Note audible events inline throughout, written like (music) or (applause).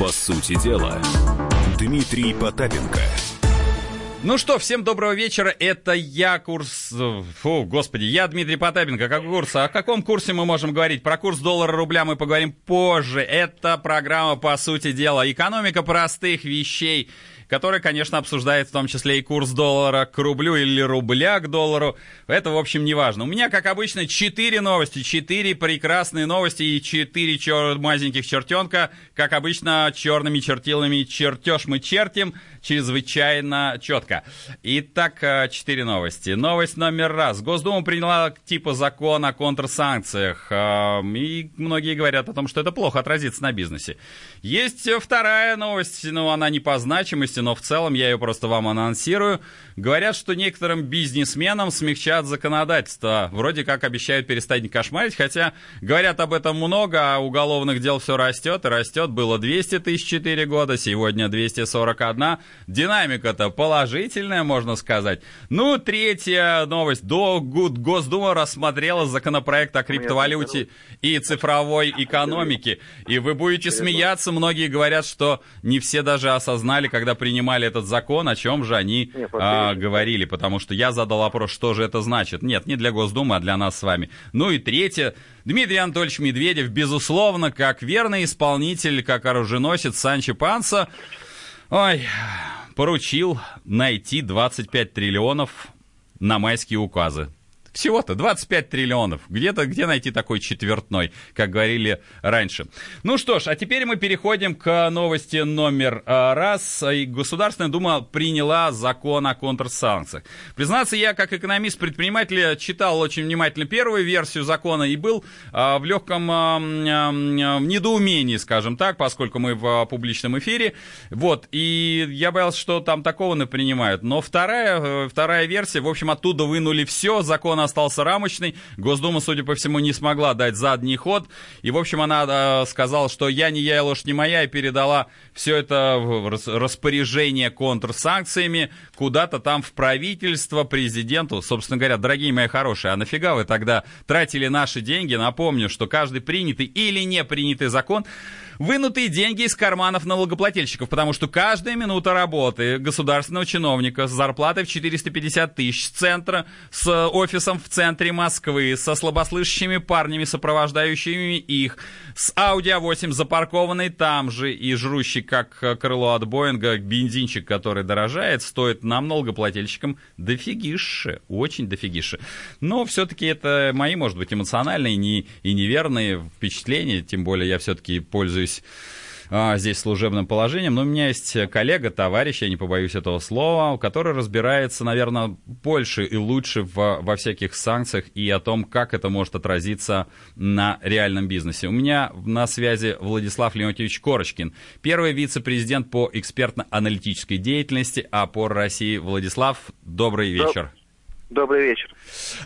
По сути дела, Дмитрий Потапенко. Ну что, всем доброго вечера. Это я, курс... Фу, господи, я Дмитрий Потапенко. Как курс? О каком курсе мы можем говорить? Про курс доллара-рубля мы поговорим позже. Это программа «По сути дела». Экономика простых вещей который, конечно, обсуждает в том числе и курс доллара к рублю или рубля к доллару. Это, в общем, не важно. У меня, как обычно, четыре новости, четыре прекрасные новости и четыре чер... маленьких чертенка. Как обычно, черными чертилами чертеж мы чертим чрезвычайно четко. Итак, э, четыре новости. Новость номер раз. Госдума приняла типа закон о контрсанкциях. Э, и многие говорят о том, что это плохо отразится на бизнесе. Есть вторая новость, но она не по значимости, но в целом я ее просто вам анонсирую. Говорят, что некоторым бизнесменам смягчат законодательство. Вроде как обещают перестать кошмарить, хотя говорят об этом много, а уголовных дел все растет и растет. Было 200 тысяч 4 года, сегодня 241. Динамика-то положительная, можно сказать. Ну, третья новость. До Госдума рассмотрела законопроект о криптовалюте и цифровой экономике. И вы будете смеяться, многие говорят, что не все даже осознали, когда принимали этот закон, о чем же они а, говорили. Потому что я задал вопрос, что же это значит. Нет, не для Госдумы, а для нас с вами. Ну и третье. Дмитрий Анатольевич Медведев, безусловно, как верный исполнитель, как оруженосец Санчо Панса, Ой, поручил найти 25 триллионов на майские указы. Всего-то 25 триллионов. Где-то, где найти такой четвертной, как говорили раньше. Ну что ж, а теперь мы переходим к новости номер а, раз. Государственная Дума приняла закон о контрсанкциях. Признаться, я как экономист-предприниматель читал очень внимательно первую версию закона и был а, в легком а, недоумении, скажем так, поскольку мы в публичном эфире. Вот, и я боялся, что там такого не принимают. Но вторая, э, вторая версия, в общем, оттуда вынули все, закон закон остался рамочный. Госдума, судя по всему, не смогла дать задний ход. И, в общем, она э, сказала, что я не я, и ложь не моя, и передала все это распоряжение контрсанкциями куда-то там в правительство, президенту. Собственно говоря, дорогие мои хорошие, а нафига вы тогда тратили наши деньги? Напомню, что каждый принятый или не принятый закон вынутые деньги из карманов налогоплательщиков, потому что каждая минута работы государственного чиновника с зарплатой в 450 тысяч, с центра, с офисом в центре Москвы, со слабослышащими парнями, сопровождающими их, с Audi A8 запаркованный там же и жрущий, как крыло от Боинга, бензинчик, который дорожает, стоит нам, налогоплательщикам, дофигише, очень дофигише. Но все-таки это мои, может быть, эмоциональные и неверные впечатления, тем более я все-таки пользуюсь пользуюсь а, здесь служебным положением, но у меня есть коллега, товарищ, я не побоюсь этого слова, который разбирается, наверное, больше и лучше в, во всяких санкциях и о том, как это может отразиться на реальном бизнесе. У меня на связи Владислав Леонтьевич Корочкин, первый вице-президент по экспертно-аналитической деятельности АПОР России. Владислав, добрый вечер. Добрый вечер.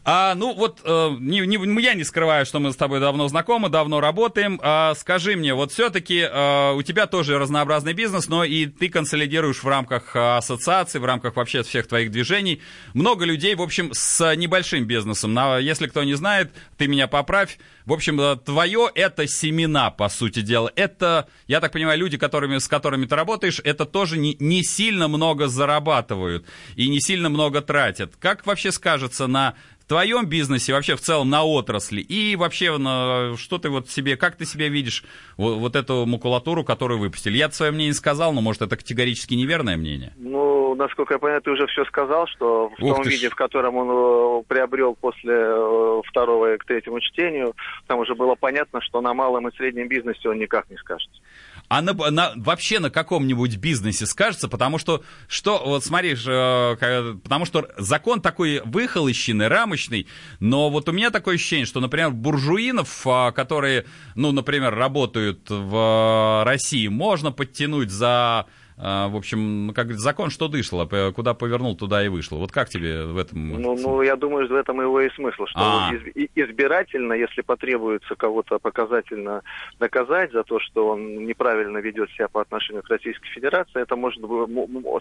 А, ну вот, э, не, не, я не скрываю, что мы с тобой давно знакомы, давно работаем. А, скажи мне, вот все-таки э, у тебя тоже разнообразный бизнес, но и ты консолидируешь в рамках ассоциации, в рамках вообще всех твоих движений много людей, в общем, с небольшим бизнесом. На, если кто не знает, ты меня поправь. В общем, э, твое это семена, по сути дела. Это, я так понимаю, люди, которыми, с которыми ты работаешь, это тоже не, не сильно много зарабатывают и не сильно много тратят. Как вообще скажется на твоем бизнесе, вообще в целом на отрасли, и вообще на, что ты вот себе, как ты себя видишь, вот, вот эту макулатуру, которую выпустили? Я свое мнение сказал, но, может, это категорически неверное мнение? Ну, насколько я понимаю, ты уже все сказал, что в Ух том виде, ж. в котором он э, приобрел после э, второго к третьему чтению, там уже было понятно, что на малом и среднем бизнесе он никак не скажется а на, на, вообще на каком-нибудь бизнесе скажется, потому что, что вот смотришь, э, потому что закон такой выхолощенный, рамочный, но вот у меня такое ощущение, что, например, буржуинов, э, которые, ну, например, работают в России, можно подтянуть за в общем, как закон, что дышло, куда повернул, туда и вышло. Вот как тебе в этом? Ну, ну я думаю, в этом его и смысл, что а. избирательно, если потребуется кого-то показательно доказать за то, что он неправильно ведет себя по отношению к Российской Федерации, это может,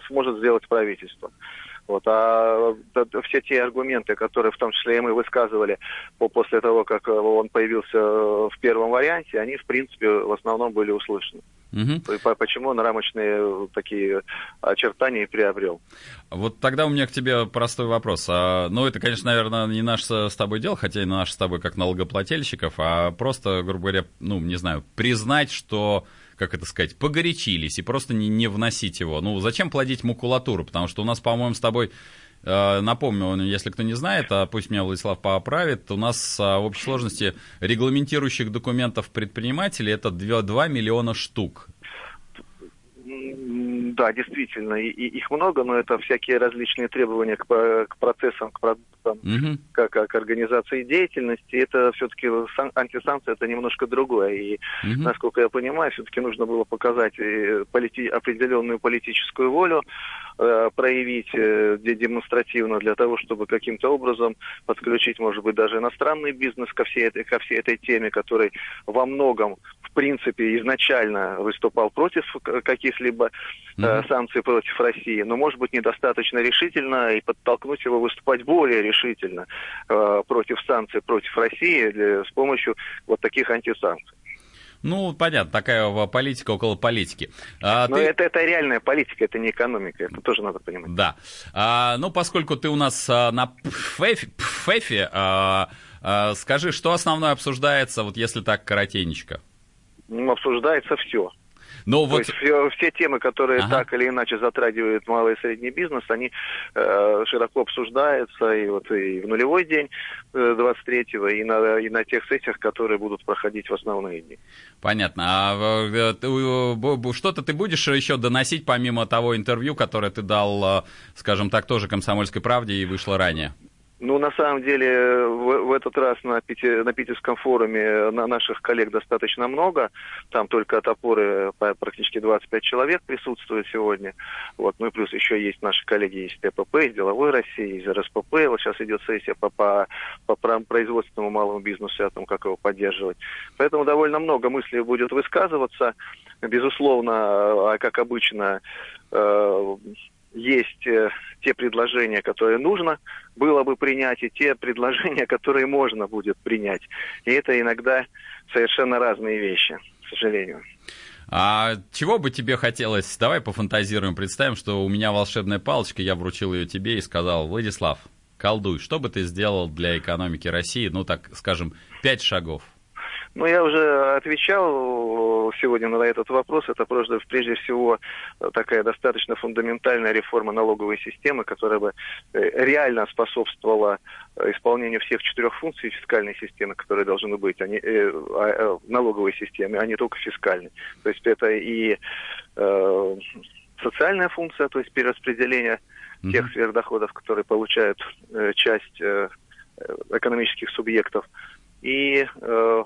сможет сделать правительство. Вот, а все те аргументы, которые в том числе и мы высказывали по, после того, как он появился в первом варианте, они, в принципе, в основном были услышаны. Угу. Почему он рамочные такие очертания приобрел? Вот тогда у меня к тебе простой вопрос. А, ну, это, конечно, наверное, не наше с тобой дело, хотя и наш с тобой как налогоплательщиков, а просто, грубо говоря, ну, не знаю, признать, что как это сказать, погорячились и просто не, не вносить его. Ну, зачем плодить макулатуру? Потому что у нас, по-моему, с тобой Э, напомню, если кто не знает, а пусть меня Владислав поправит, у нас а, в общей сложности регламентирующих документов предпринимателей это 2, 2 миллиона штук. Да, действительно, и, и их много, но это всякие различные требования к, к процессам, к продуктам, угу. как, к организации деятельности. Это все-таки сан, антисанкции, это немножко другое. И, угу. насколько я понимаю, все-таки нужно было показать э, полити, определенную политическую волю, э, проявить э, демонстративно для того, чтобы каким-то образом подключить, может быть, даже иностранный бизнес ко всей этой, ко всей этой теме, который во многом, принципе, изначально выступал против каких-либо mm-hmm. санкций против России, но, может быть, недостаточно решительно и подтолкнуть его выступать более решительно э, против санкций против России с помощью вот таких антисанкций. Ну, понятно, такая политика около политики. А, Но ты... это, это реальная политика, это не экономика, это тоже надо понимать. Да. А, ну, поскольку ты у нас а, на ПФЭФе, ПФЭФе а, а, скажи, что основное обсуждается, вот если так коротенечко? Обсуждается все. Но вот... есть все, все темы, которые ага. так или иначе затрагивают малый и средний бизнес, они э, широко обсуждаются и вот и в нулевой день э, 23-го, и на, и на тех сессиях, которые будут проходить в основные дни. Понятно. А э, э, что-то ты будешь еще доносить, помимо того интервью, которое ты дал, э, скажем так, тоже «Комсомольской правде» и вышло ранее? Ну, на самом деле, в, в этот раз на, Пите, на Питерском форуме на наших коллег достаточно много. Там только от опоры практически 25 человек присутствует сегодня. Вот. Ну и плюс еще есть наши коллеги из ТПП, из Деловой России, из РСПП. Вот сейчас идет сессия по, по, по производственному малому бизнесу, о том, как его поддерживать. Поэтому довольно много мыслей будет высказываться. Безусловно, а как обычно, э, есть э, те предложения, которые нужно было бы принять, и те предложения, (laughs) которые можно будет принять. И это иногда совершенно разные вещи, к сожалению. А чего бы тебе хотелось? Давай пофантазируем, представим, что у меня волшебная палочка, я вручил ее тебе и сказал, Владислав, колдуй, что бы ты сделал для экономики России, ну так скажем, пять шагов? Ну, я уже отвечал сегодня на этот вопрос. Это прежде всего такая достаточно фундаментальная реформа налоговой системы, которая бы э, реально способствовала э, исполнению всех четырех функций фискальной системы, которые должны быть, они, э, э, налоговой системы, а не только фискальной. То есть это и э, социальная функция, то есть перераспределение mm-hmm. тех сверхдоходов, которые получают э, часть э, экономических субъектов, и э,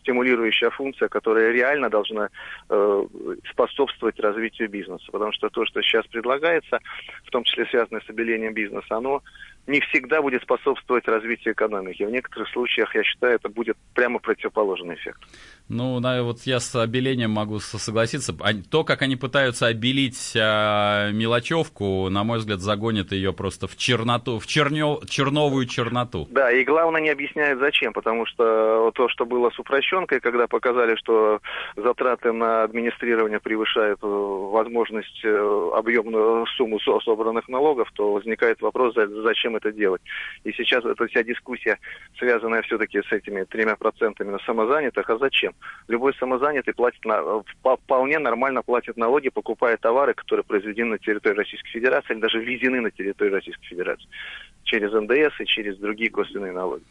стимулирующая функция, которая реально должна э, способствовать развитию бизнеса. Потому что то, что сейчас предлагается, в том числе связанное с обелением бизнеса, оно не всегда будет способствовать развитию экономики. В некоторых случаях, я считаю, это будет прямо противоположный эффект. Ну, да, вот я с обелением могу согласиться. То, как они пытаются обелить а, мелочевку, на мой взгляд, загонит ее просто в черноту, в чернё, черновую черноту. Да, и главное не объясняют зачем, потому что то, что было с упрощенкой, когда показали, что затраты на администрирование превышают э, возможность, э, объемную сумму собранных налогов, то возникает вопрос, зачем это делать. И сейчас эта вся дискуссия, связанная все-таки с этими тремя процентами на самозанятых, а зачем? Любой самозанятый платит на, вполне нормально платит налоги, покупая товары, которые произведены на территории Российской Федерации или даже ввезены на территорию Российской Федерации через НДС и через другие косвенные налоги.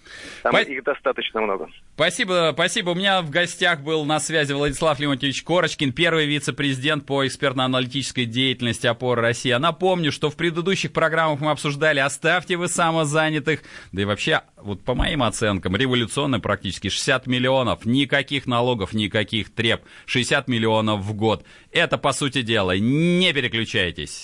Там По... их достаточно много. Спасибо, спасибо. У меня в гостях был на связи Владислав Леонтьевич Корочкин, первый вице-президент по экспертно-аналитической деятельности опоры России. Я напомню, что в предыдущих программах мы обсуждали «Оставьте вы самозанятых», да и вообще, вот по моим оценкам, революционно практически 60 миллионов, никаких налогов, никаких треб, 60 миллионов в год. Это, по сути дела, не переключайтесь.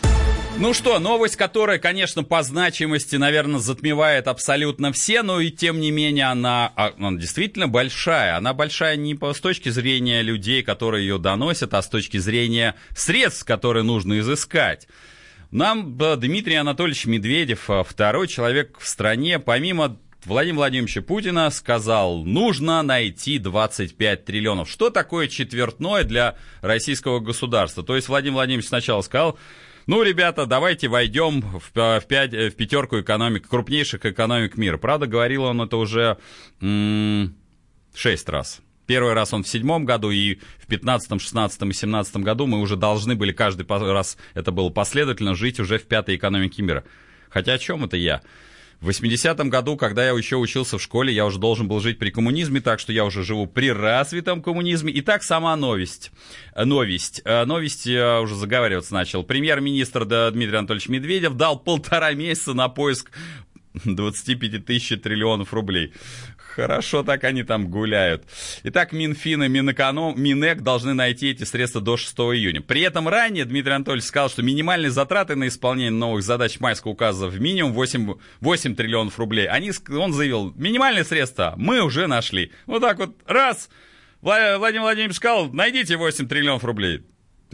ну что, новость, которая, конечно, по значимости, наверное, затмевает абсолютно все, но и тем не менее она, а, она действительно большая. Она большая не с точки зрения людей, которые ее доносят, а с точки зрения средств, которые нужно изыскать. Нам Дмитрий Анатольевич Медведев, а, второй человек в стране, помимо Владимира Владимировича Путина сказал, нужно найти 25 триллионов. Что такое четвертное для российского государства? То есть Владимир Владимирович сначала сказал, ну, ребята, давайте войдем в, в, пять, в пятерку экономик, крупнейших экономик мира. Правда, говорил он это уже шесть раз. Первый раз он в седьмом году, и в пятнадцатом, шестнадцатом и семнадцатом году мы уже должны были каждый раз, это было последовательно, жить уже в пятой экономике мира. Хотя о чем это я? В 80-м году, когда я еще учился в школе, я уже должен был жить при коммунизме, так что я уже живу при развитом коммунизме. И так сама новость. Э, новость. Э, новость я уже заговариваться начал. Премьер-министр Дмитрий Анатольевич Медведев дал полтора месяца на поиск 25 тысяч триллионов рублей. Хорошо так они там гуляют. Итак, Минфин и Минэконом, Минэк должны найти эти средства до 6 июня. При этом ранее Дмитрий Анатольевич сказал, что минимальные затраты на исполнение новых задач майского указа в минимум 8, 8 триллионов рублей. Они, он заявил, минимальные средства мы уже нашли. Вот так вот, раз, Владимир Владимирович сказал, найдите 8 триллионов рублей.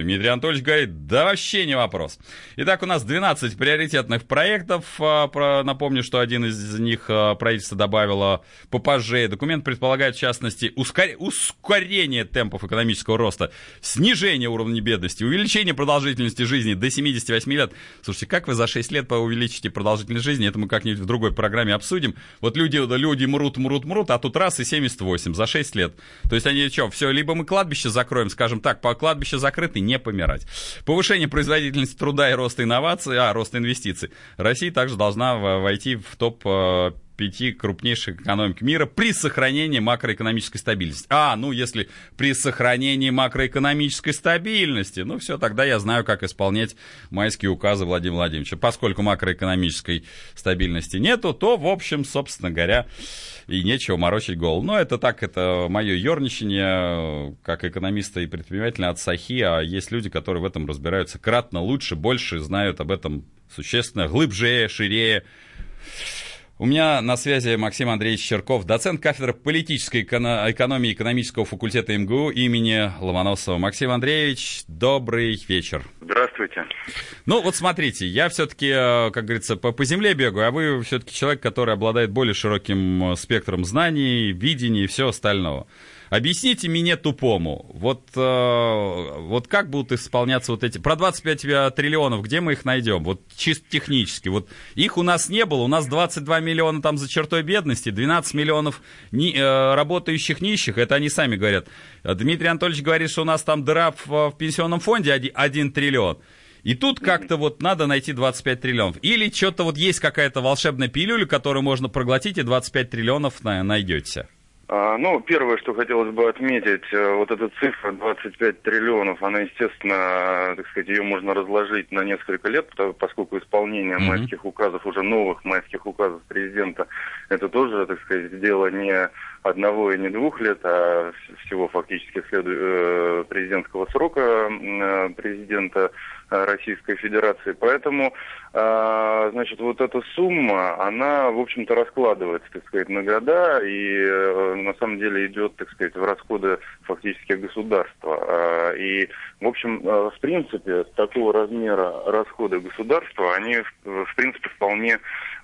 Дмитрий Анатольевич говорит, да вообще не вопрос. Итак, у нас 12 приоритетных проектов. А, напомню, что один из них а, правительство добавило ППЖ. Документ предполагает, в частности, ускорение темпов экономического роста, снижение уровня бедности, увеличение продолжительности жизни до 78 лет. Слушайте, как вы за 6 лет увеличите продолжительность жизни? Это мы как-нибудь в другой программе обсудим. Вот люди, люди мрут, мрут, мрут, а тут раз и 78 за 6 лет. То есть они что, все, либо мы кладбище закроем, скажем так, по кладбище закрыты, не помирать. Повышение производительности труда и роста инноваций, а, роста инвестиций. Россия также должна войти в топ э, пяти крупнейших экономик мира при сохранении макроэкономической стабильности. А, ну если при сохранении макроэкономической стабильности, ну все, тогда я знаю, как исполнять майские указы Владимира Владимировича. Поскольку макроэкономической стабильности нету, то, в общем, собственно говоря, и нечего морочить голову. Но это так, это мое ерничание, как экономиста и предпринимателя от Сахи, а есть люди, которые в этом разбираются кратно лучше, больше, знают об этом существенно глубже, ширее. У меня на связи Максим Андреевич Черков, доцент кафедры политической экономии экономического факультета МГУ имени Ломоносова. Максим Андреевич, добрый вечер. Здравствуйте. Ну вот смотрите, я все-таки, э, как говорится, по, по земле бегаю, а вы все-таки человек, который обладает более широким э, спектром знаний, видений и всего остального. Объясните мне тупому, вот, э, вот как будут исполняться вот эти... Про 25 э, триллионов, где мы их найдем? Вот чисто технически. Вот их у нас не было, у нас 22 миллиона там за чертой бедности, 12 миллионов ни, э, работающих нищих, это они сами говорят. Дмитрий Анатольевич говорит, что у нас там дыра в, в пенсионном фонде 1, 1 триллион. И тут как-то вот надо найти 25 триллионов. Или что-то вот есть какая-то волшебная пилюля, которую можно проглотить, и 25 триллионов найдете. А, ну, первое, что хотелось бы отметить, э, вот эта цифра 25 триллионов, она, естественно, так сказать, ее можно разложить на несколько лет, поскольку исполнение mm-hmm. майских указов, уже новых майских указов президента, это тоже, так сказать, дело не одного и не двух лет, а всего фактически. Э, президентского срока э, президента Российской Федерации. Поэтому, а, значит, вот эта сумма, она, в общем-то, раскладывается, так сказать, на года и э, на самом деле идет, так сказать, в расходы фактически государства. А, и, в общем, э, в принципе, такого размера расходы государства, они, в принципе, вполне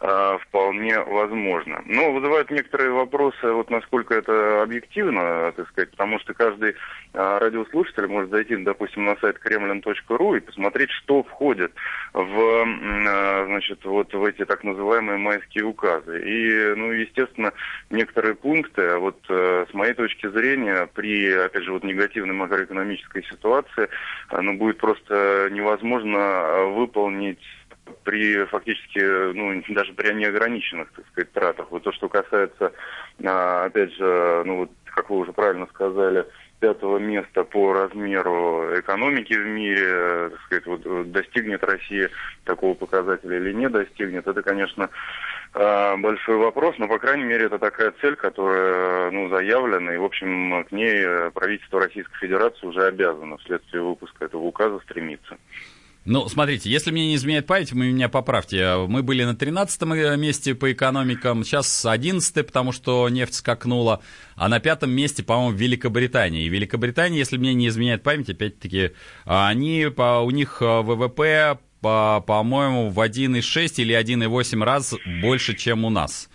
а, вполне возможно. Но вызывают некоторые вопросы, вот насколько это объективно, так сказать, потому что каждый а, радиослушатель может зайти, допустим, на сайт kremlin.ru и посмотреть, что входит в, а, значит, вот в эти так называемые майские указы. И, ну, естественно, некоторые пункты, вот э, с моей точки зрения, при, опять же, вот негативной макроэкономической ситуации, ну, будет просто невозможно выполнить при фактически, ну, даже при неограниченных, так сказать, тратах. Вот то, что касается, а, опять же, ну, вот, как вы уже правильно сказали, пятого места по размеру экономики в мире, так сказать, вот, достигнет Россия такого показателя или не достигнет, это, конечно, а, большой вопрос, но, по крайней мере, это такая цель, которая ну, заявлена, и, в общем, к ней правительство Российской Федерации уже обязано вследствие выпуска этого указа стремиться. Ну, смотрите, если мне не изменяет память, вы меня поправьте. Мы были на 13 месте по экономикам, сейчас 11 потому что нефть скакнула, а на пятом месте, по-моему, Великобритания. И Великобритания, если мне не изменяет память, опять-таки, они, по, у них э, ВВП, по, по-моему, в 1,6 или 1,8 раз больше, чем у нас.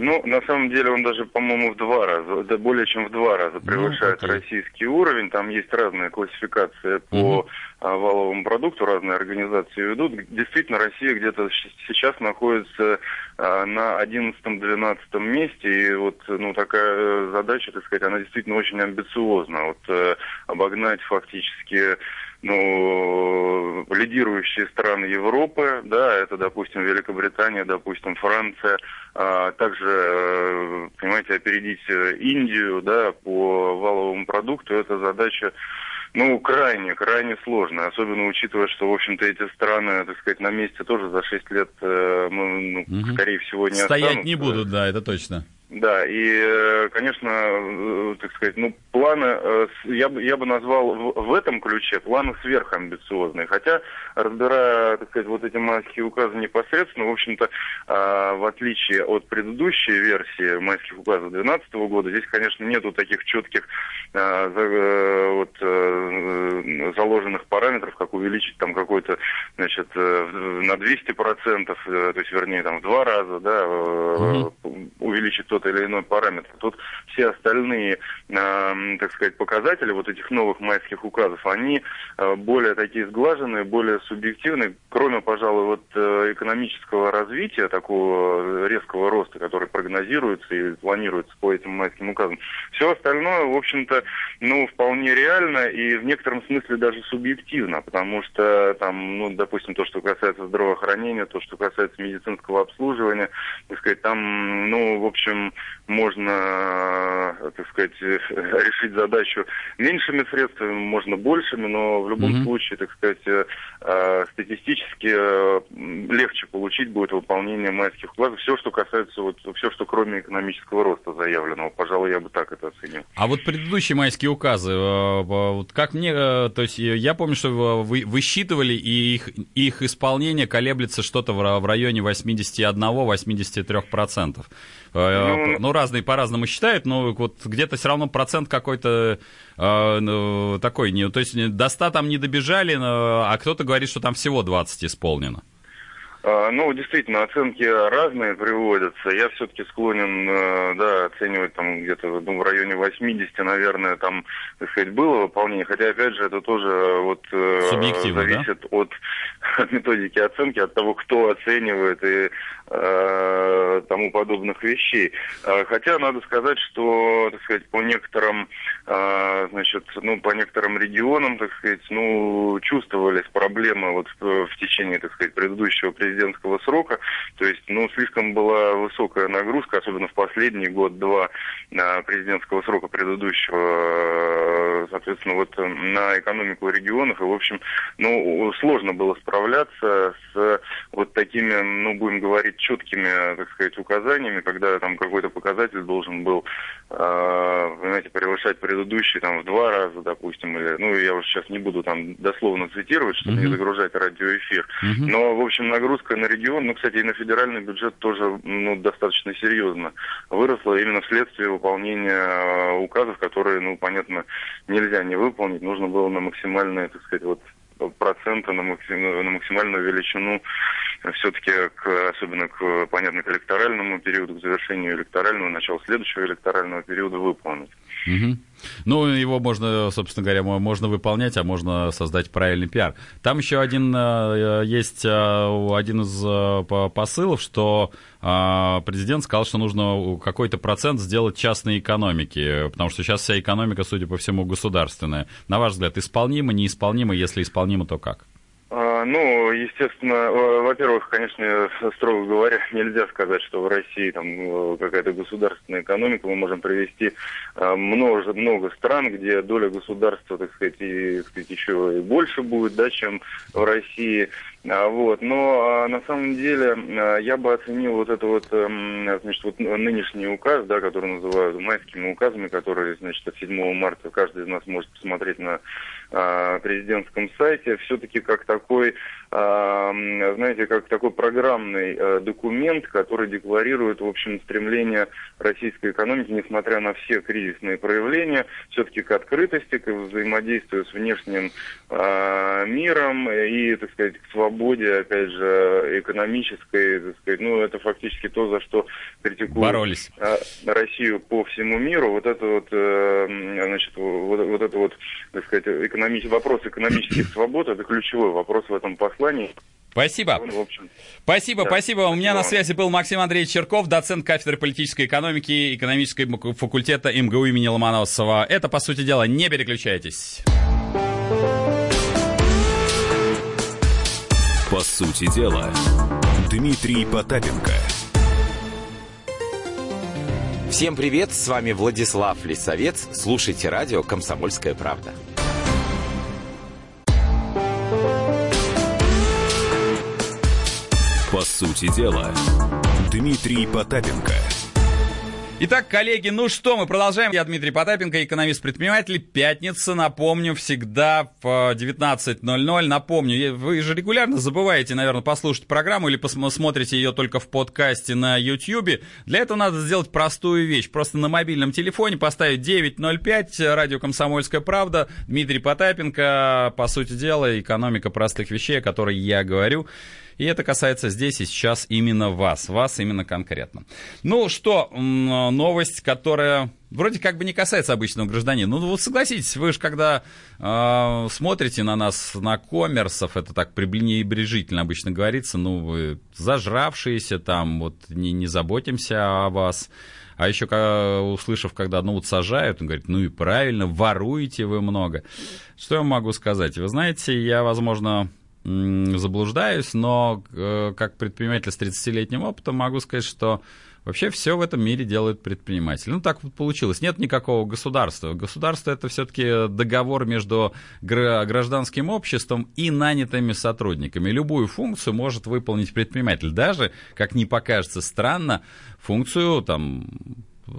Ну, на самом деле он даже, по-моему, в два раза, да более чем в два раза ну, превышает ну, российский уровень. Там есть разные классификации по угу. Валовому продукту, разные организации ведут. Действительно, Россия где-то сейчас находится а, на 11-12 месте. И вот ну, такая э, задача, так сказать, она действительно очень амбициозна. Вот э, обогнать фактически ну, лидирующие страны Европы, да, это, допустим, Великобритания, допустим, Франция, а также, э, понимаете, опередить э, Индию, да, по валовому продукту, это задача ну, крайне, крайне сложно, особенно учитывая, что, в общем-то, эти страны, так сказать, на месте тоже за 6 лет, э, ну, угу. скорее всего, не Стоять останутся. не будут, да, это точно. Да, и, э, конечно, э, так сказать, ну, планы, э, я бы, я бы назвал в, этом ключе планы сверхамбициозные. Хотя, разбирая, так сказать, вот эти майские указы непосредственно, в общем-то, а, в отличие от предыдущей версии майских указов 2012 года, здесь, конечно, нету таких четких а, вот, заложенных параметров, как увеличить там какой-то, значит, на 200%, то есть, вернее, там в два раза, да, угу. увеличить то тот или иной параметр. Тут все остальные, э, так сказать, показатели вот этих новых майских указов, они э, более такие сглаженные, более субъективные, кроме, пожалуй, вот э, экономического развития, такого резкого роста, который прогнозируется и планируется по этим майским указам. Все остальное, в общем-то, ну, вполне реально и в некотором смысле даже субъективно, потому что там, ну, допустим, то, что касается здравоохранения, то, что касается медицинского обслуживания, так сказать, там, ну, в общем, можно, так сказать, (laughs) решить задачу меньшими средствами, можно большими, но в любом mm-hmm. случае, так сказать, э, статистически э, легче получить будет выполнение майских указов. Все, что касается, вот, все, что кроме экономического роста заявленного, пожалуй, я бы так это оценил. А вот предыдущие майские указы, э, вот как мне, то есть я помню, что вы высчитывали, и их, их исполнение колеблется что-то в районе 81-83%. Ну, ну, разные по-разному считают, но вот где-то все равно процент какой-то э, ну, такой, не, то есть до 100 там не добежали, а кто-то говорит, что там всего 20 исполнено. А, ну, действительно, оценки разные приводятся. Я все-таки склонен, э, да, оценивать там где-то ну, в районе 80, наверное, там, так сказать, было выполнение. Хотя, опять же, это тоже вот э, зависит да? от (laughs) методики оценки, от того, кто оценивает и э, тому подобных вещей. А, хотя надо сказать, что, так сказать, по некоторым, э, значит, ну, по некоторым регионам, так сказать, ну, чувствовались проблемы вот в, в течение, так сказать, предыдущего президентского срока. То есть, ну, слишком была высокая нагрузка, особенно в последний год-два президентского срока предыдущего, соответственно, вот на экономику регионов. И, в общем, ну, сложно было справляться с вот такими, ну, будем говорить, четкими, так сказать, указаниями, когда там какой-то показатель должен был, э, понимаете, превышать предыдущий там в два раза, допустим, или, ну, я уже сейчас не буду там дословно цитировать, чтобы mm-hmm. не загружать радиоэфир. Mm-hmm. Но, в общем, нагрузка на регион, ну, кстати, и на федеральный бюджет тоже, ну, достаточно серьезно выросла именно вследствие выполнения э, указов, которые, ну, понятно, нельзя не выполнить, нужно было на максимальное, так сказать, вот процента на, максим, на максимальную величину все-таки, к, особенно к, понятно, к электоральному периоду, к завершению электорального, началу следующего электорального периода выполнить. Ну, его можно, собственно говоря, можно выполнять, а можно создать правильный пиар. Там еще один э, есть э, один из э, посылов, что президент сказал, что нужно какой-то процент сделать частной экономики, потому что сейчас вся экономика, судя по всему, государственная. На ваш взгляд, исполнимо, неисполнимо? Если исполнимо, то как? А, ну, естественно, во-первых, конечно, строго говоря, (laughs) нельзя сказать, что в России там э, какая-то государственная экономика. Мы можем привести а, много, много стран, где доля государства, так сказать, и, так сказать, еще и больше будет, да, чем в России. А, вот. Но а, на самом деле а, я бы оценил вот это вот, а, значит, вот нынешний указ, да, который называют майскими указами, которые, значит, от 7 марта каждый из нас может посмотреть на президентском сайте, все-таки как такой, знаете, как такой программный а, документ, который декларирует, в общем, стремление российской экономики, несмотря на все кризисные проявления, все-таки к открытости, к взаимодействию с внешним миром и, так сказать, к свободе, опять же, экономической, так сказать, ну, это фактически то, за что критикуют Боролись. Россию по всему миру. Вот это вот, э, значит, вот, вот это вот, так сказать, экономи... вопрос экономических (coughs) свобод, это ключевой вопрос в этом послании. Спасибо. Он, спасибо, да, спасибо. У меня спасибо. на связи был Максим Андреевич Черков, доцент кафедры политической экономики и экономического факультета МГУ имени Ломоносова. Это, по сути дела, не переключайтесь. По сути дела, Дмитрий Потапенко. Всем привет, с вами Владислав Лисовец. Слушайте радио «Комсомольская правда». По сути дела, Дмитрий Потапенко. Итак, коллеги, ну что, мы продолжаем. Я Дмитрий Потапенко, экономист-предприниматель. Пятница, напомню, всегда в 19.00. Напомню, вы же регулярно забываете, наверное, послушать программу или посмотрите ее только в подкасте на YouTube. Для этого надо сделать простую вещь. Просто на мобильном телефоне поставить 9.05, радио «Комсомольская правда», Дмитрий Потапенко, по сути дела, экономика простых вещей, о которой я говорю. И это касается здесь и сейчас именно вас, вас именно конкретно. Ну что, новость, которая вроде как бы не касается обычного гражданина. Ну вот согласитесь, вы же когда э, смотрите на нас, на коммерсов, это так пренебрежительно обычно говорится, ну вы зажравшиеся там, вот не, не заботимся о вас. А еще, услышав, когда ну вот сажают, он говорит, ну и правильно, воруете вы много. Что я могу сказать? Вы знаете, я, возможно, заблуждаюсь, но э, как предприниматель с 30-летним опытом могу сказать, что вообще все в этом мире делают предприниматели. Ну, так вот получилось. Нет никакого государства. Государство — это все-таки договор между гражданским обществом и нанятыми сотрудниками. Любую функцию может выполнить предприниматель. Даже, как не покажется странно, функцию там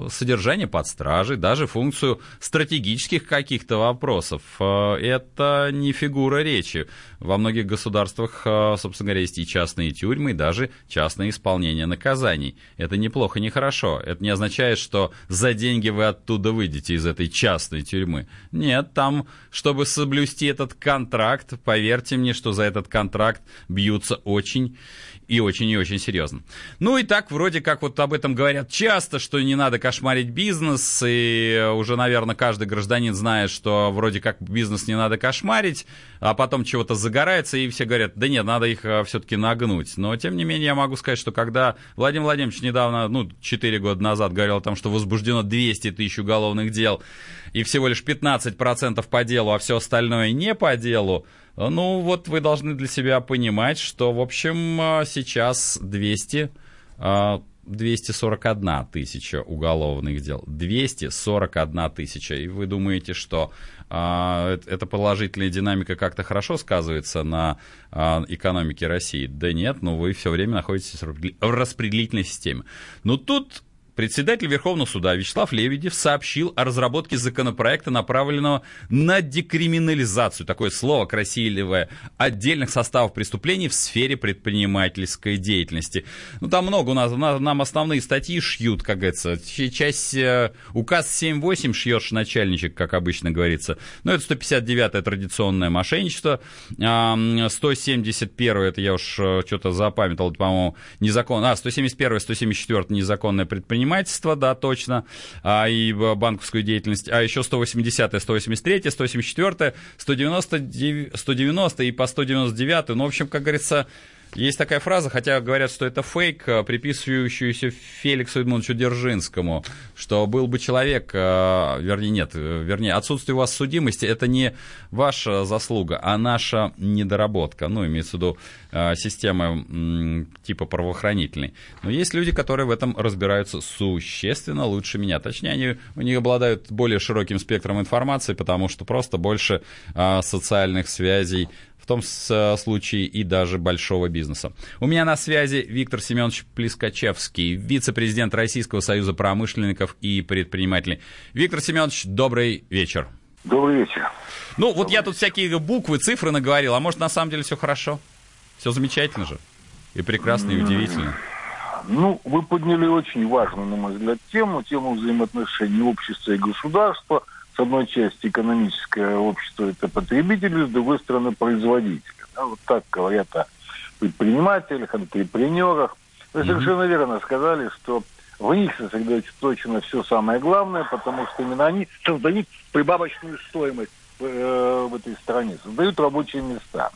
содержание под стражей, даже функцию стратегических каких-то вопросов. Э, это не фигура речи. Во многих государствах, э, собственно говоря, есть и частные тюрьмы, и даже частное исполнение наказаний. Это неплохо, не хорошо. Это не означает, что за деньги вы оттуда выйдете из этой частной тюрьмы. Нет, там, чтобы соблюсти этот контракт, поверьте мне, что за этот контракт бьются очень и очень и очень серьезно. Ну и так вроде как вот об этом говорят часто, что не надо кошмарить бизнес, и уже, наверное, каждый гражданин знает, что вроде как бизнес не надо кошмарить, а потом чего-то загорается, и все говорят, да нет, надо их а, все-таки нагнуть. Но, тем не менее, я могу сказать, что когда Владимир Владимирович недавно, ну, 4 года назад говорил о том, что возбуждено 200 тысяч уголовных дел, и всего лишь 15% по делу, а все остальное не по делу, ну, вот вы должны для себя понимать, что, в общем, а, сейчас 200, 241 а, тысяча уголовных дел. 241 тысяча. И вы думаете, что а, эта положительная динамика как-то хорошо сказывается на экономике России? Да нет, но вы все время находитесь в распределительной системе. Но тут Председатель Верховного суда Вячеслав Лебедев сообщил о разработке законопроекта, направленного на декриминализацию, такое слово красивое, отдельных составов преступлений в сфере предпринимательской деятельности. Ну, там много у нас, нам основные статьи шьют, как говорится. Часть, э, указ 7.8 шьешь начальничек, как обычно говорится. Ну, это 159-е традиционное мошенничество. 171 это я уж э, что-то запамятовал, по-моему, незаконно. А, 171 174 незаконное предпринимательство предпринимательство, да, точно, а, и банковскую деятельность, а еще 180 183 174 190, 190 и по 199 ну, в общем, как говорится, Есть такая фраза, хотя говорят, что это фейк, э, приписывающаяся Феликсу Эдмундовичу Держинскому, что был бы человек, э, вернее, нет, э, вернее, отсутствие у вас судимости, это не ваша заслуга, а наша недоработка, ну, имеется в виду системы типа правоохранительной. Но есть люди, которые в этом разбираются существенно лучше меня. Точнее, они, у них обладают более широким спектром информации, потому что просто больше социальных связей том э, случае и даже большого бизнеса. У меня на связи Виктор Семенович Плескачевский, вице-президент Российского союза промышленников и предпринимателей. Виктор Семенович, добрый вечер. Добрый вечер. Ну, вот добрый я тут всякие буквы, цифры наговорил, а может, на самом деле все хорошо? Все замечательно же. И прекрасно, и удивительно. Ну, вы подняли очень важную, на мой взгляд, тему, тему взаимоотношений общества и государства – с одной части экономическое общество это потребители, с другой стороны производители. Да, вот так говорят о предпринимателях, антрепренерах. Вы совершенно верно сказали, что в них сосредоточено все самое главное, потому что именно они создают прибавочную стоимость в, э, в этой стране, создают рабочие места.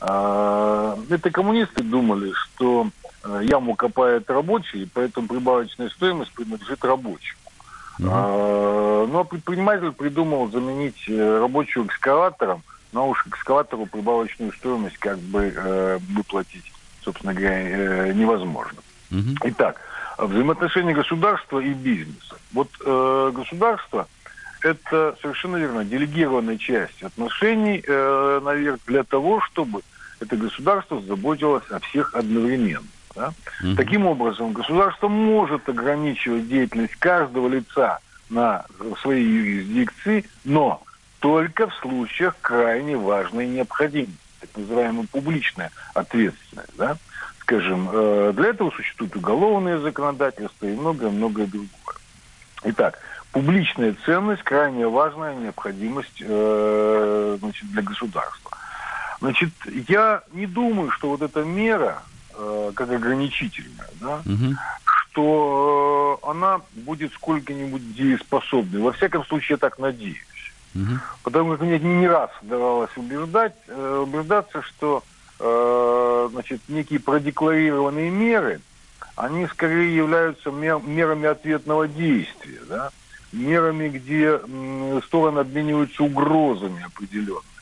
Э, это коммунисты думали, что э, яму копает рабочий, и поэтому прибавочная стоимость принадлежит рабочим. А, но предприниматель придумал заменить э, рабочую экскаватором, но уж экскаватору прибавочную стоимость как бы э, выплатить, собственно говоря, э, невозможно. Итак, взаимоотношения государства и бизнеса. Вот э, государство это совершенно верно, делегированная часть отношений, э, наверх, для того, чтобы это государство заботилось о всех одновременно. Да? Угу. Таким образом, государство может ограничивать деятельность каждого лица на своей юрисдикции, но только в случаях крайне важной необходимости, так называемая публичная ответственность. Да? Скажем, э, для этого существует уголовное законодательство и многое-многое другое. Итак, публичная ценность крайне важная необходимость э, значит, для государства. Значит, я не думаю, что вот эта мера, э, как ограничительная, да, угу. что э, она будет сколько-нибудь дееспособной. Во всяком случае, я так надеюсь. Угу. Потому как мне не раз удавалось убеждать, э, убеждаться, что э, значит, некие продекларированные меры, они скорее являются мер, мерами ответного действия, да? мерами, где м, стороны обмениваются угрозами определенными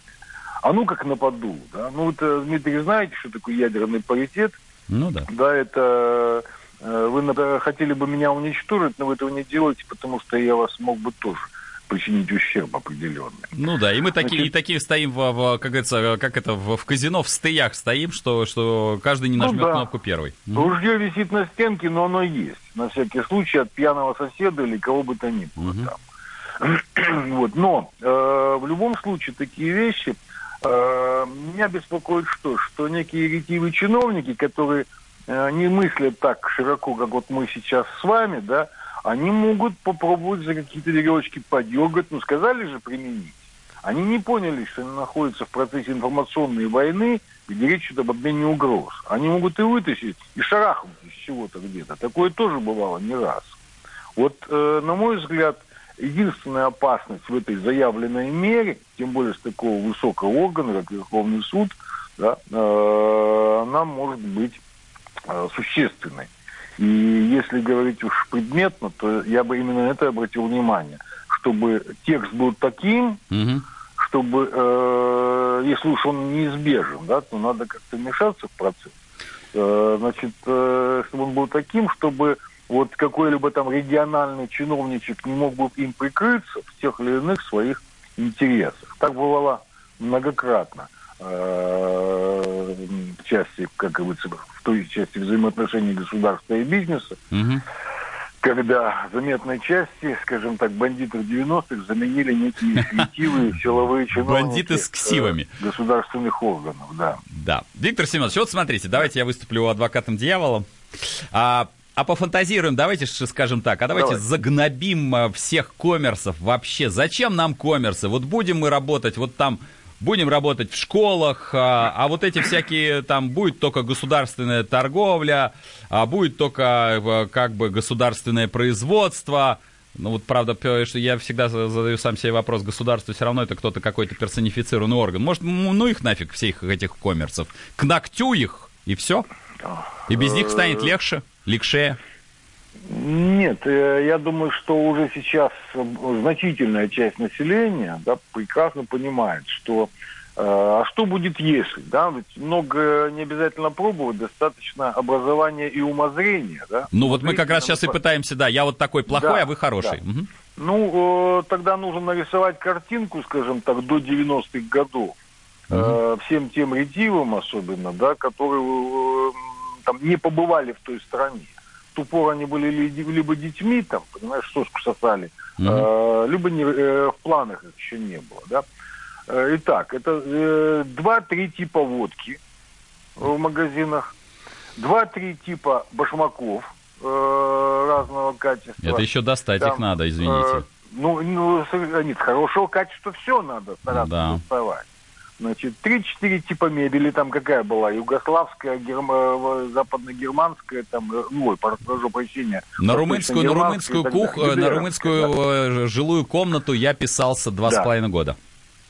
а ну как нападу, да. Ну вот, э, Дмитрий, знаете, что такое ядерный паритет? Ну да. Да, это э, вы например, хотели бы меня уничтожить, но вы этого не делаете, потому что я вас мог бы тоже причинить ущерб определенный. Ну да, и мы такие, Значит, и такие стоим, в, в, как говорится, как это, в, в казино, в стоях стоим, что, что каждый не нажмет ну, да. кнопку первый. Ружье висит на стенке, но оно есть. На всякий случай от пьяного соседа или кого бы то ни было угу. там. (clears throat) вот. Но э, в любом случае такие вещи Э, меня беспокоит что? Что некие ретивые чиновники, которые э, не мыслят так широко, как вот мы сейчас с вами, да, они могут попробовать за какие-то веревочки подергать, ну, сказали же применить. Они не поняли, что они находятся в процессе информационной войны, где речь идет об обмене угроз. Они могут и вытащить, и шарахнуть из чего-то где-то. Такое тоже бывало не раз. Вот, э, на мой взгляд, единственная опасность в этой заявленной мере, тем более с такого высокого органа, как Верховный суд, да, э, она может быть э, существенной. И если говорить уж предметно, то я бы именно на это обратил внимание, чтобы текст был таким, угу. чтобы, э, если уж он неизбежен, да, то надо как-то вмешаться в процесс. Э, значит, э, чтобы он был таким, чтобы вот какой-либо там региональный чиновничек не мог бы им прикрыться в тех или иных своих интересах. Так бывало многократно э, в части, как говорится, в той части взаимоотношений государства и бизнеса, угу. когда заметной части, скажем так, бандитов 90-х заменили некие (laughs) ретивые силовые чиновники. Бандиты с ксивами. Государственных органов, да. Да. Виктор Семенович, вот смотрите, давайте я выступлю адвокатом дьявола. А, а пофантазируем, давайте скажем так, а давайте Давай. загнобим а, всех коммерсов вообще. Зачем нам коммерсы? Вот будем мы работать, вот там будем работать в школах, а, а вот эти всякие, там будет только государственная торговля, а будет только как бы государственное производство. Ну вот правда, что я всегда задаю сам себе вопрос, государство все равно это кто-то какой-то персонифицированный орган. Может, ну их нафиг, всех этих коммерсов. К ногтю их, И все? И без них станет легче, легче? Нет, э, я думаю, что уже сейчас значительная часть населения да, прекрасно понимает, что э, а что будет если, да, ведь много не обязательно пробовать, достаточно образования и умозрения, да. Ну вот мы как раз сейчас и пытаемся, да, я вот такой плохой, да, а вы хороший. Да. Угу. Ну, э, тогда нужно нарисовать картинку, скажем так, до 90-х годов, угу. всем тем ретивам особенно, да, которые там не побывали в той стране в ту пору они были либо детьми, там, понимаешь, соску сосали, mm-hmm. э, либо не, э, в планах их еще не было, да. Э, итак, это э, два-три типа водки в магазинах, два-три типа башмаков э, разного качества. Это еще достать там, их надо, извините. Э, ну, ну, нет, хорошего качества все надо стараться да. доставать. Значит, три-четыре типа мебели, там какая была, югославская, герма, западно-германская, там, э, ну, ой, прошу прощения. На румынскую, на румынскую кухню, на румынскую да. Э, жилую комнату я писался два да. с половиной года.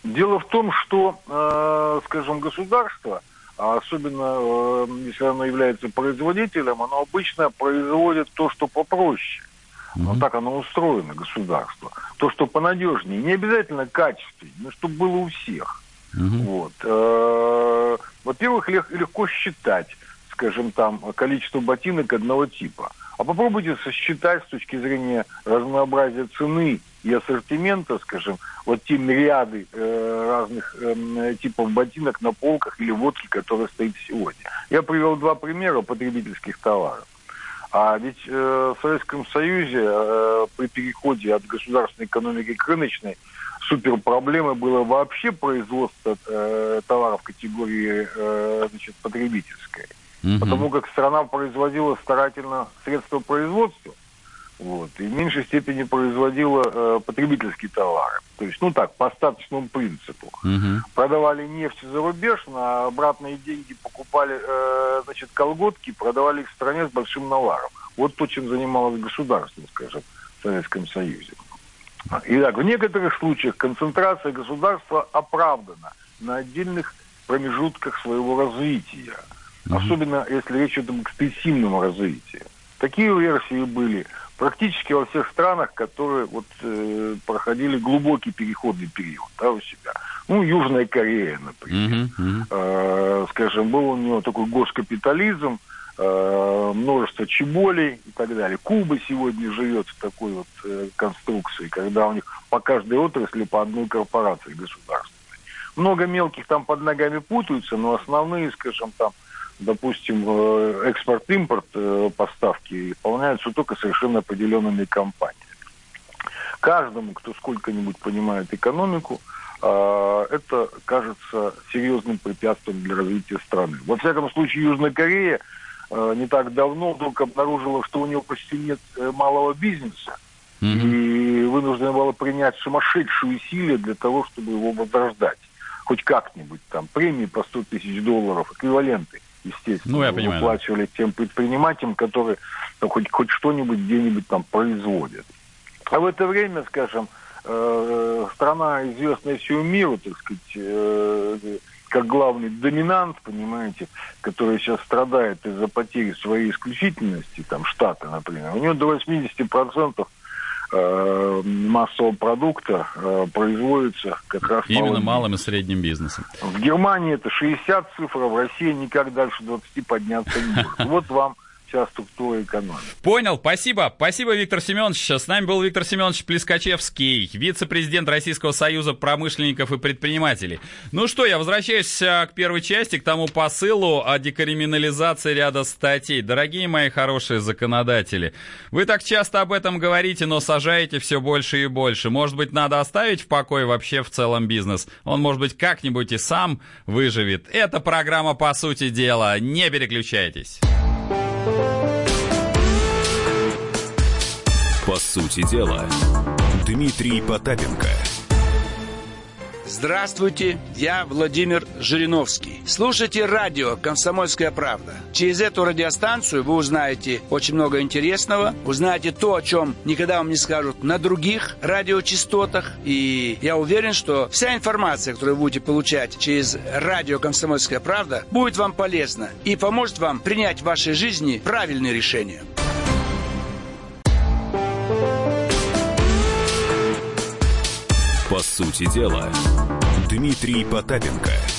Дело в том, что, э, скажем, государство, а особенно э, если оно является производителем, оно обычно производит то, что попроще. Mm-hmm. Вот так оно устроено, государство. То, что понадежнее. Не обязательно качественнее, но чтобы было у всех. Угу. Вот. Э, во-первых, легко считать, скажем, там, количество ботинок одного типа. А попробуйте сосчитать с точки зрения разнообразия цены и ассортимента, скажем, вот те мириады э, разных э, типов ботинок на полках или водки, которые стоит сегодня. Я привел два примера потребительских товаров. А ведь э, в Советском Союзе э, при переходе от государственной экономики к рыночной супер проблемой было вообще производство э, товаров категории э, значит, потребительской. Угу. Потому как страна производила старательно средства производства, вот, и в меньшей степени производила э, потребительские товары. То есть, ну так, по остаточному принципу. Угу. Продавали нефть за рубеж, на обратные деньги покупали, э, значит, колготки, продавали их в стране с большим наваром. Вот то, чем занималось государство, скажем, в Советском Союзе. Итак, в некоторых случаях концентрация государства оправдана на отдельных промежутках своего развития. Угу. Особенно если речь идет об экстенсивном развитии. Такие версии были практически во всех странах, которые вот, э, проходили глубокий переходный период да, у себя. Ну, Южная Корея, например. Uh-huh, Э, скажем, был у него такой госкапитализм, Э, множество чеболей и так далее. Куба сегодня живет в такой вот э, конструкции, когда у них по каждой отрасли по одной корпорации государственной. Много мелких там под ногами путаются, но основные, скажем, там, допустим, э, экспорт-импорт э, поставки выполняются только совершенно определенными компаниями. Каждому, кто сколько-нибудь понимает экономику, э, это кажется серьезным препятствием для развития страны. Во всяком случае, Южная Корея Э, не так давно вдруг обнаружила, что у него почти нет э, малого бизнеса. Mm-hmm. И вынуждена была принять сумасшедшие усилия для того, чтобы его возрождать. Хоть как-нибудь там премии по 100 тысяч долларов, эквиваленты, естественно, ну, я понимаю, выплачивали да. тем предпринимателям, которые ну, хоть, хоть что-нибудь где-нибудь там производят. А в это время, скажем, э, страна, известная всему миру, так сказать, э, как главный доминант, понимаете, который сейчас страдает из-за потери своей исключительности, там, штаты, например, у него до 80% э, массового продукта э, производится как раз именно малым, малым и средним бизнесом. В Германии это 60 цифр, а в России никак дальше 20 подняться не может. (laughs) Вот вам вся структура экономики. Понял, спасибо. Спасибо, Виктор Семенович. С нами был Виктор Семенович Плескачевский, вице-президент Российского союза промышленников и предпринимателей. Ну что, я возвращаюсь а, к первой части, к тому посылу о декриминализации ряда статей. Дорогие мои хорошие законодатели, вы так часто об этом говорите, но сажаете все больше и больше. Может быть, надо оставить в покое вообще в целом бизнес? Он, может быть, как-нибудь и сам выживет. Это программа «По сути дела». Не переключайтесь. По сути дела, Дмитрий Потапенко. Здравствуйте, я Владимир Жириновский. Слушайте радио «Комсомольская правда». Через эту радиостанцию вы узнаете очень много интересного, узнаете то, о чем никогда вам не скажут на других радиочастотах. И я уверен, что вся информация, которую вы будете получать через радио «Комсомольская правда», будет вам полезна и поможет вам принять в вашей жизни правильные решения. Сути дела, Дмитрий Потапенко –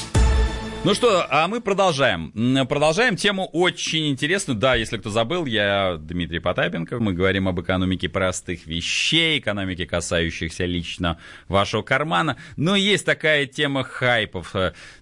ну что, а мы продолжаем. Продолжаем тему очень интересную. Да, если кто забыл, я Дмитрий Потапенко. Мы говорим об экономике простых вещей, экономике, касающихся лично вашего кармана. Но есть такая тема хайпов.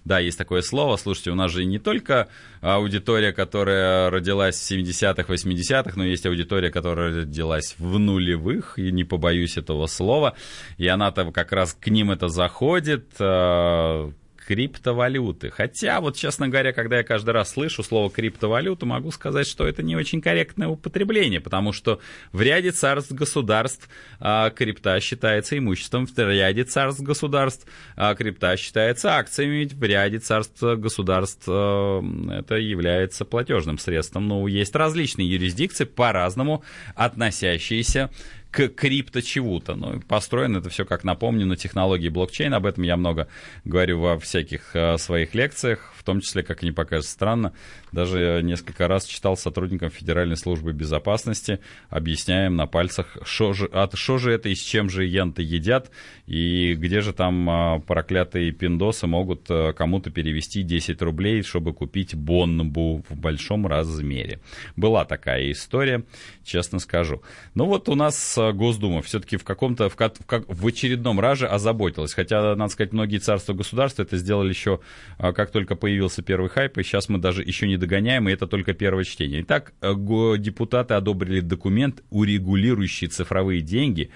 Да, есть такое слово. Слушайте, у нас же не только аудитория, которая родилась в 70-х, 80-х, но есть аудитория, которая родилась в нулевых, и не побоюсь этого слова. И она-то как раз к ним это заходит а, криптовалюты. Хотя, вот, честно говоря, когда я каждый раз слышу слово криптовалюта, могу сказать, что это не очень корректное употребление, потому что в ряде царств государств а, крипта считается имуществом, в ряде царств государств а, крипта считается акциями, в ряде царств государств а, это является платежным средством. Ну, есть различные юрисдикции, по-разному относящиеся к крипто чего-то. Ну, построено это все, как напомню, на технологии блокчейна. Об этом я много говорю во всяких э, своих лекциях, в том числе, как не покажется странно, даже несколько раз читал сотрудникам Федеральной службы безопасности, объясняем на пальцах, что же, от, что же это и с чем же енты едят, и где же там э, проклятые пиндосы могут э, кому-то перевести 10 рублей, чтобы купить бонбу в большом размере. Была такая история, честно скажу. Ну вот у нас Госдума все-таки в каком-то, в, как, в очередном раже озаботилась. Хотя, надо сказать, многие царства государства это сделали еще, а, как только появился первый хайп, и сейчас мы даже еще не догоняем, и это только первое чтение. Итак, э, депутаты одобрили документ, урегулирующий цифровые деньги,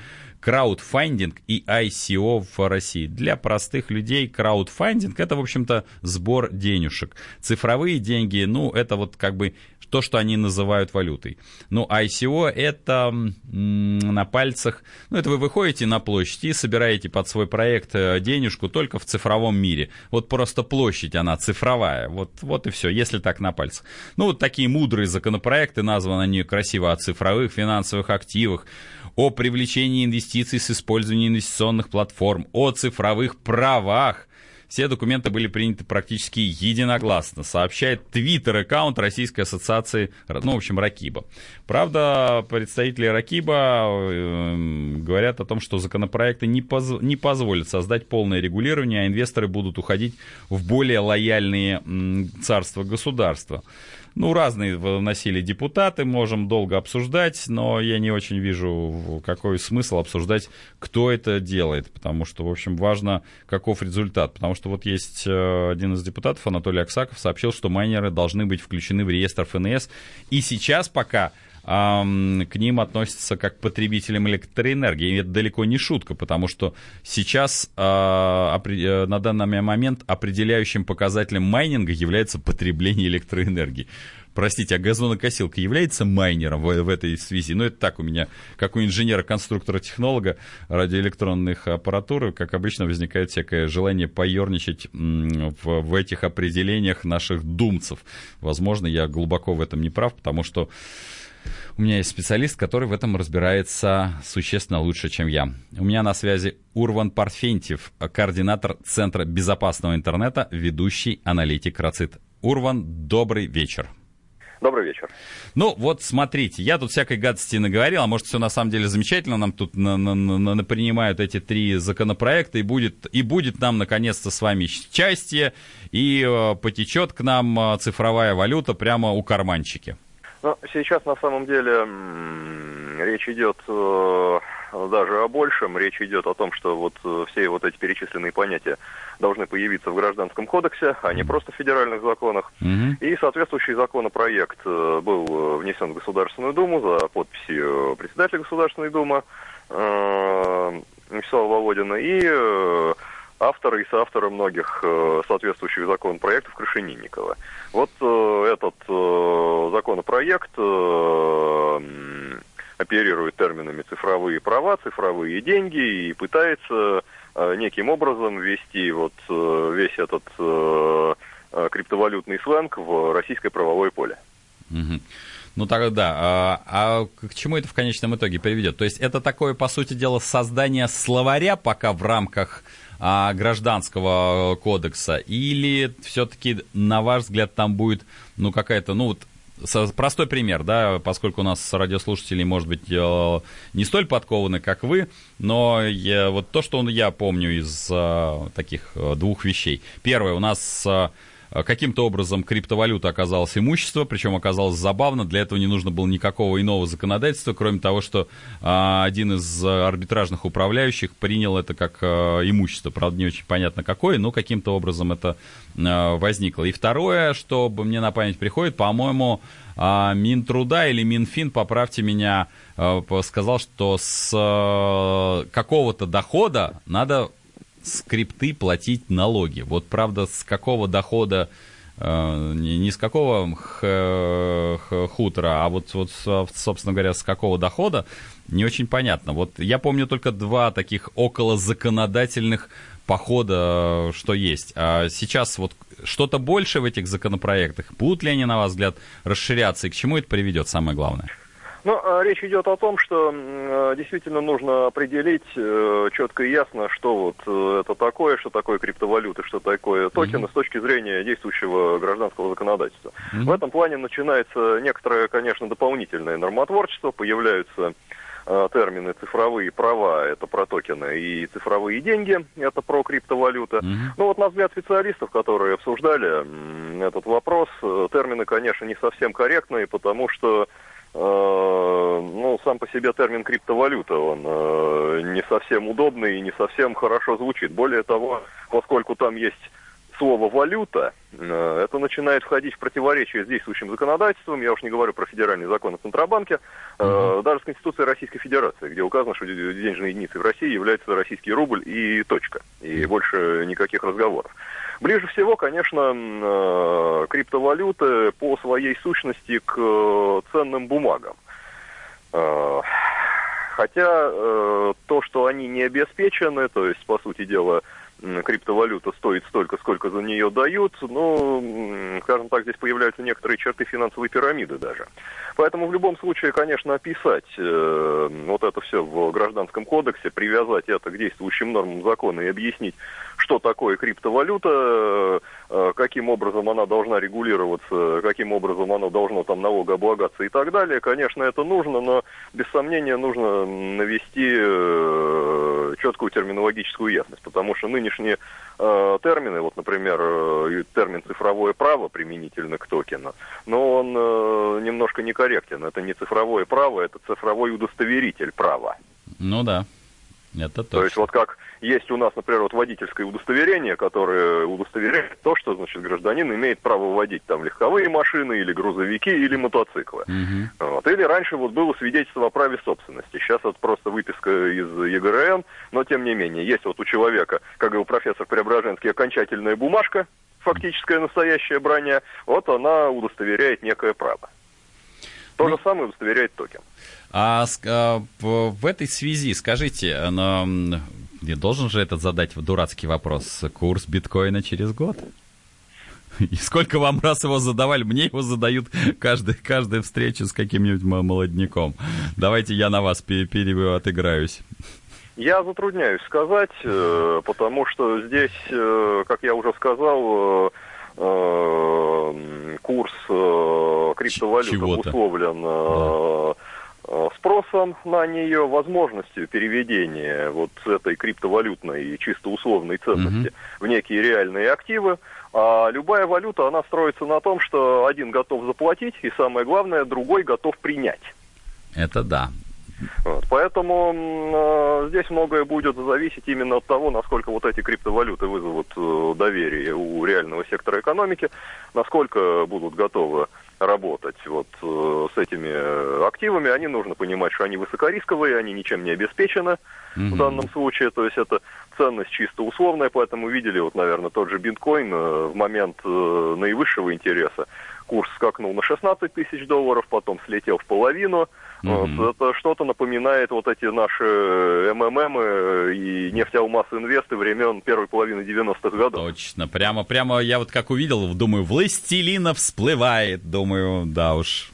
краудфандинг и ICO в России. Для простых людей краудфандинг это, в общем-то, сбор денежек. Цифровые деньги, ну, это вот как бы то, что они называют валютой. Ну, ICO это на пальцах, ну, это вы выходите на площадь и собираете под свой проект э, денежку только в цифровом мире. Вот просто площадь, она цифровая. Вот, вот и все, если так на пальцах. Ну, вот такие мудрые законопроекты, названы они красиво о цифровых финансовых активах, о привлечении инвестиций с использованием инвестиционных платформ, о цифровых правах – все документы были приняты практически единогласно, сообщает твиттер-аккаунт Российской ассоциации, ну, в общем, Ракиба. Правда, представители Ракиба э, говорят о том, что законопроекты не, поз не позволят создать полное регулирование, а инвесторы будут уходить в более лояльные царства государства. Ну, разные вносили депутаты, можем долго обсуждать, но я не очень вижу, какой смысл обсуждать, кто это делает, потому что, в общем, важно, каков результат. Потому что вот есть э, один из депутатов, Анатолий Аксаков, сообщил, что майнеры должны быть включены в реестр ФНС, и сейчас пока к ним относятся как к потребителям электроэнергии. И это далеко не шутка, потому что сейчас а, э, на данный момент определяющим показателем майнинга является потребление электроэнергии. Простите, а газонокосилка является майнером в, в этой связи? Ну, это так у меня, как у инженера-конструктора-технолога радиоэлектронных аппаратур, как обычно, возникает всякое желание поерничать в, в этих определениях наших думцев. Возможно, я глубоко в этом не прав, потому что у меня есть специалист, который в этом разбирается существенно лучше, чем я. У меня на связи Урван Парфентьев, координатор Центра безопасного интернета, ведущий аналитик РАЦИТ. Урван, добрый вечер. Добрый вечер. Ну, вот смотрите, я тут всякой гадости наговорил, а может, все на самом деле замечательно, нам тут на, на, на, на принимают эти три законопроекта, и будет, и будет нам, наконец-то, с вами счастье, и э, потечет к нам э, цифровая валюта прямо у карманчики. Ну, сейчас на самом деле речь идет э, даже о большем. Речь идет о том, что вот э, все вот эти перечисленные понятия должны появиться в Гражданском кодексе, а не просто в федеральных законах. Mm-hmm. И соответствующий законопроект э, был внесен в Государственную Думу за подписью председателя Государственной Думы Вячеслава Володина и автора и соавтора многих э, соответствующих законопроектов Крашенинникова. Вот э, этот э, законопроект оперирует терминами цифровые права, цифровые деньги и пытается неким образом ввести вот весь этот криптовалютный сленг в российское правовое поле. Ну тогда да. А, а к чему это в конечном итоге приведет? То есть это такое, по сути дела, создание словаря пока в рамках а, гражданского кодекса, или все-таки, на ваш взгляд, там будет, ну, какая-то, ну, вот, простой пример, да, поскольку у нас радиослушатели, может быть, э, не столь подкованы, как вы, но я, вот то, что я помню из а, таких э, двух вещей. Первое, у нас Э, каким-то образом криптовалюта оказалась имущество, причем оказалось забавно, для этого не нужно было никакого иного законодательства, кроме того, что а, один из арбитражных управляющих принял это как а, имущество, правда, не очень понятно какое, но каким-то образом это а, возникло. И второе, что мне на память приходит, по-моему, а, Минтруда или Минфин, поправьте меня, а, сказал, что с а, какого-то дохода надо скрипты платить налоги. Вот, правда, с какого дохода, э, не, с какого хутора, а вот, вот, собственно говоря, с какого дохода, не очень понятно. Вот я помню только два таких около законодательных похода, что есть. А сейчас вот что-то больше в этих законопроектах, будут ли они, на ваш взгляд, расширяться, и к чему это приведет, самое главное? Ну, а речь идет о том, что э, действительно нужно определить э, четко и ясно, что вот э, это такое, что такое криптовалюта, что такое токены mm-hmm. с точки зрения действующего гражданского законодательства. Mm-hmm. В этом плане начинается некоторое, конечно, дополнительное нормотворчество, появляются термины цифровые права, это про токены, и цифровые деньги, это про криптовалюта. Mm-hmm. Ну вот на взгляд специалистов, которые обсуждали этот вопрос, термины, конечно, не совсем корректные, потому что ну, сам по себе термин криптовалюта, он э, не совсем удобный и не совсем хорошо звучит. Более того, поскольку там есть слово «валюта», э, это начинает входить в противоречие с действующим законодательством, я уж не говорю про федеральный закон о Центробанке, uh-huh. даже с Конституцией Российской Федерации, где указано, что денежной единицей в России является российский рубль и точка, и больше никаких разговоров. Ближе всего, конечно, э, криптовалюты по своей сущности к э, ценным бумагам. Э, хотя то, что они не обеспечены, то есть, по сути дела, криптовалюта стоит столько, сколько за нее дают, но, скажем так, здесь появляются некоторые черты финансовой пирамиды даже. Поэтому в любом случае, конечно, описать э, вот это все в Гражданском кодексе, привязать это к действующим нормам закона и объяснить, что такое криптовалюта, э, каким образом она должна регулироваться, каким образом оно должно там налогооблагаться и так далее. Конечно, это нужно, но без сомнения нужно навести э, четкую терминологическую ясность, потому что нынешние э, термины, вот, например, термин цифровое право применительно к токену, но он немножко некорректен. Это не цифровое право, это цифровой удостоверитель права. Ну да. Это точно. То есть вот как есть у нас, например, вот водительское удостоверение, которое удостоверяет то, что, значит, гражданин имеет право водить там легковые машины или грузовики или мотоциклы. Угу. Вот. Или раньше вот было свидетельство о праве собственности. Сейчас вот просто выписка из ЕГРН, но тем не менее, есть вот у человека, как говорил профессор Преображенский, окончательная бумажка, фактическая настоящая броня, вот она удостоверяет некое право. То же самое удостоверяет токен. А, а в этой связи скажите, но, я должен же этот задать дурацкий вопрос. Курс биткоина через год? (laughs) И сколько вам раз его задавали? Мне его задают каждый, каждая встреча с каким-нибудь молодняком. Давайте я на вас пере, отыграюсь. Я затрудняюсь сказать, э, потому что здесь, э, как я уже сказал, э, курс криптовалют обусловлен да. Э, спросом на нее, возможностью переведения вот этой криптовалютной чисто условной ценности угу. в некие реальные активы. А любая валюта, она строится на том, что один готов заплатить, и самое главное, другой готов принять. Это да. Вот, поэтому э, здесь многое будет зависеть именно от того, насколько вот эти криптовалюты вызовут э, доверие у реального сектора экономики, насколько будут готовы работать вот э, с этими э, активами, они нужно понимать, что они высокорисковые, они ничем не обеспечены mm-hmm. в данном случае, то есть это ценность чисто условная, поэтому видели, вот, наверное, тот же биткоин э, в момент наивысшего интереса, курс скакнул на 16 тысяч долларов, потом слетел в половину, Mm-hmm. Вот, это что-то напоминает вот эти наши МММ и нефтеалмаз инвесты времен первой половины 90-х годов. Точно, прямо, прямо я вот как увидел, думаю, властелина всплывает, думаю, да уж,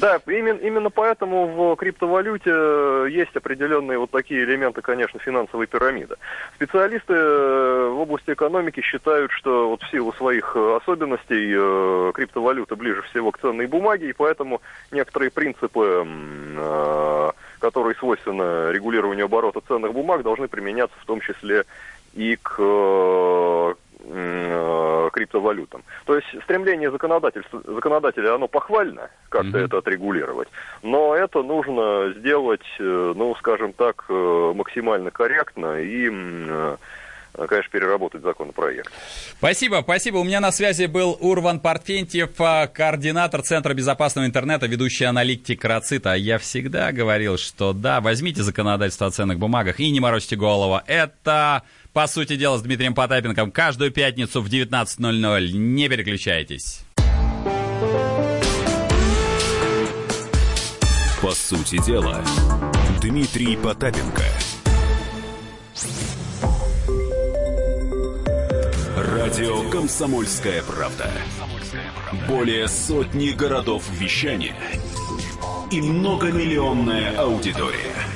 да, именно, именно поэтому в криптовалюте э, есть определенные вот такие элементы, конечно, финансовой пирамиды. Специалисты э, в области экономики считают, что вот в силу своих э, особенностей криптовалюта ближе всего к ценной бумаге, и поэтому некоторые принципы, которые свойственны регулированию оборота ценных бумаг, должны применяться в том числе и к криптовалютам. То есть стремление законодателя, оно похвально, как-то mm-hmm. это отрегулировать, но это нужно сделать, э, ну, скажем так, э, максимально корректно и конечно, переработать законопроект. Спасибо, спасибо. У меня на связи был Урван Портфентьев, координатор Центра безопасного интернета, ведущий аналитик Рацита. Я всегда говорил, что да, возьмите законодательство о ценных бумагах и не морочьте голову. Это по сути дела, с Дмитрием Потапенком каждую пятницу в 19.00. Не переключайтесь. По сути дела, Дмитрий Потапенко. Радио «Комсомольская правда». Более сотни городов вещания и многомиллионная аудитория.